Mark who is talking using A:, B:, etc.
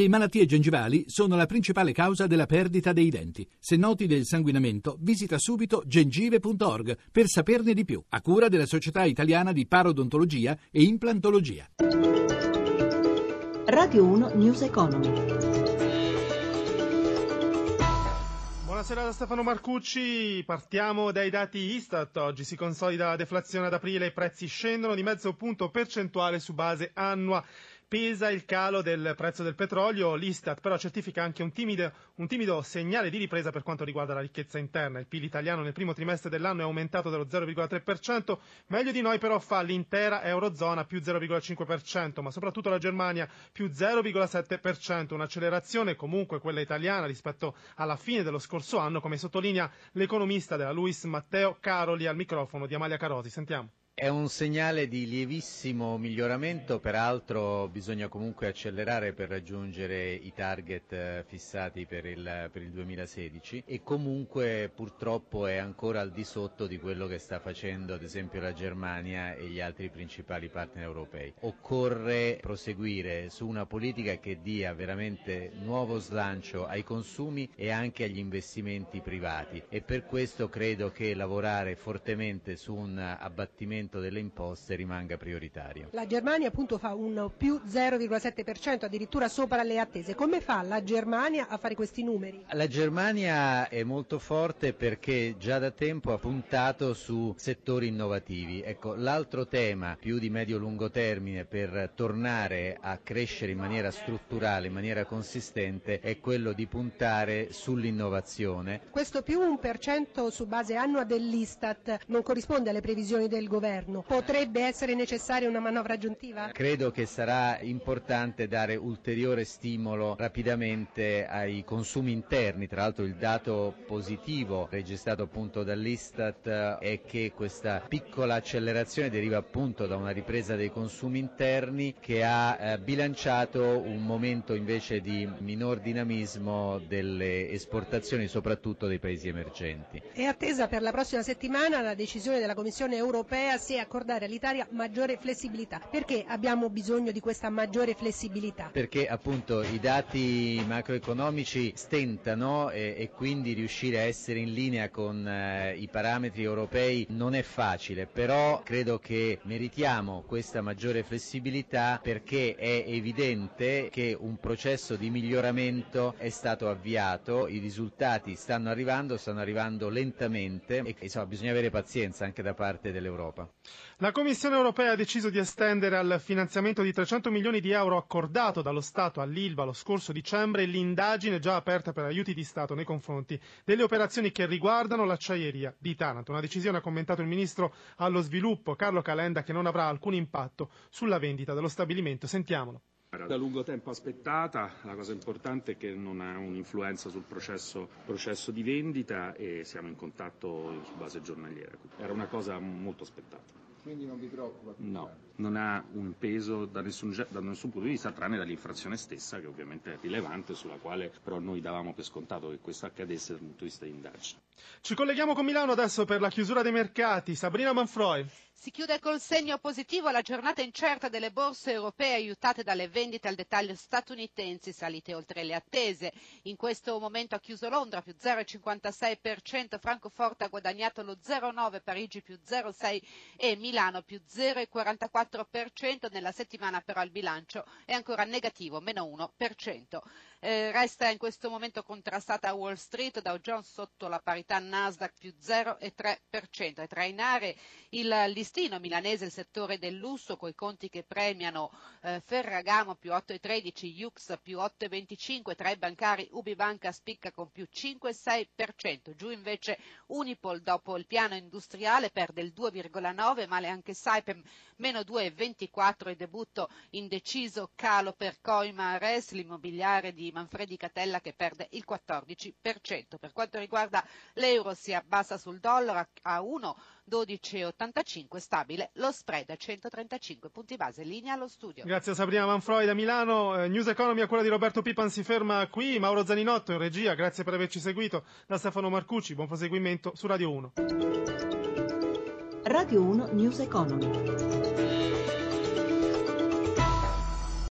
A: Le malattie gengivali sono la principale causa della perdita dei denti. Se noti del sanguinamento, visita subito gengive.org per saperne di più, a cura della Società Italiana di Parodontologia e Implantologia.
B: Radio 1 News Economy.
C: Buonasera da Stefano Marcucci, partiamo dai dati Istat. Oggi si consolida la deflazione ad aprile, i prezzi scendono di mezzo punto percentuale su base annua pesa il calo del prezzo del petrolio, l'Istat però certifica anche un timido, un timido, segnale di ripresa per quanto riguarda la ricchezza interna. Il PIL italiano nel primo trimestre dell'anno è aumentato dello 0,3%, meglio di noi però fa l'intera Eurozona più 0,5%, ma soprattutto la Germania più 0,7%, un'accelerazione comunque quella italiana rispetto alla fine dello scorso anno, come sottolinea l'economista della Luis Matteo Caroli al microfono di Amalia Carosi. Sentiamo.
D: È un segnale di lievissimo miglioramento, peraltro bisogna comunque accelerare per raggiungere i target eh, fissati per il, per il, 2016 e comunque purtroppo è ancora al di sotto di quello che sta facendo ad esempio la Germania e gli altri principali partner europei. Occorre proseguire su una politica che dia veramente nuovo slancio ai consumi e anche agli investimenti privati e per questo credo che lavorare fortemente su un abbattimento aumento delle imposte rimanga prioritario.
E: La Germania appunto fa un più 0,7%, addirittura sopra le attese. Come fa la Germania a fare questi numeri?
D: La Germania è molto forte perché già da tempo ha puntato su settori innovativi. Ecco, l'altro tema più di medio-lungo termine per tornare a crescere in maniera strutturale, in maniera consistente, è quello di puntare sull'innovazione.
E: Questo più 1% su base annua dell'Istat non corrisponde alle previsioni del governo governo. Potrebbe essere necessaria una manovra aggiuntiva?
D: Credo che sarà importante dare ulteriore stimolo rapidamente ai consumi interni. Tra l'altro il dato positivo registrato appunto dall'Istat è che questa piccola accelerazione deriva appunto da una ripresa dei consumi interni che ha eh, bilanciato un momento invece di minor dinamismo delle esportazioni soprattutto dei paesi emergenti.
E: È attesa per la prossima settimana la decisione della Commissione europea se accordare all'Italia maggiore flessibilità. Perché abbiamo bisogno di questa maggiore flessibilità?
D: Perché appunto i dati macroeconomici stentano e, e quindi riuscire a essere in linea con eh, i parametri europei non è facile, però credo che meritiamo questa maggiore flessibilità perché è evidente che un processo di miglioramento è stato avviato, i risultati stanno arrivando, stanno arrivando lentamente e insomma bisogna avere pazienza anche da parte dell'Europa.
C: La Commissione europea ha deciso di estendere al finanziamento di 300 milioni di euro accordato dallo Stato all'Ilva lo scorso dicembre l'indagine già aperta per aiuti di Stato nei confronti delle operazioni che riguardano l'acciaieria di Taranto. Una decisione ha commentato il ministro allo sviluppo Carlo Calenda che non avrà alcun impatto sulla vendita dello stabilimento. Sentiamolo.
F: Da lungo tempo aspettata, la cosa importante è che non ha un'influenza sul processo, processo di vendita e siamo in contatto su base giornaliera. Era una cosa molto aspettata.
G: Quindi non vi preoccupa?
F: No, non ha un peso da nessun, da nessun, punto di vista tranne dall'infrazione stessa che ovviamente è rilevante sulla quale però noi davamo per scontato che questo accadesse dal punto di vista di indagine.
C: Ci colleghiamo con Milano adesso per la chiusura dei mercati. Sabrina Manfroi.
H: Si chiude col segno positivo la giornata incerta delle borse europee aiutate dalle vendite al dettaglio statunitensi salite oltre le attese. In questo momento ha chiuso Londra più 0,56%, Francoforte ha guadagnato lo 0,9%, Parigi più 0,6% e Milano più 0,44%. Nella settimana però il bilancio è ancora negativo, meno 1%. Eh, resta in questo momento contrastata Wall Street, Dow Jones sotto la parità Nasdaq più 0,3%. A trainare il listino milanese il settore del lusso coi conti che premiano eh, Ferragamo più 8,13, Jux più 8,25, tra i bancari Ubibanca spicca con più 5,6%, giù invece Unipol dopo il piano industriale perde il 2,9, male anche Saipem meno 2,24 e debutto indeciso calo per Coima Res, l'immobiliare di Manfredi Catella che perde il 14%. Per quanto riguarda l'euro si abbassa sul dollaro a 1 12,85 stabile lo spread a 135 punti base linea allo studio.
C: Grazie a Sabrina Manfroi da Milano. Eh, News Economy a quella di Roberto Pipan si ferma qui. Mauro Zaninotto in regia grazie per averci seguito. Da Stefano Marcucci buon proseguimento su Radio 1
B: Radio 1 News Economy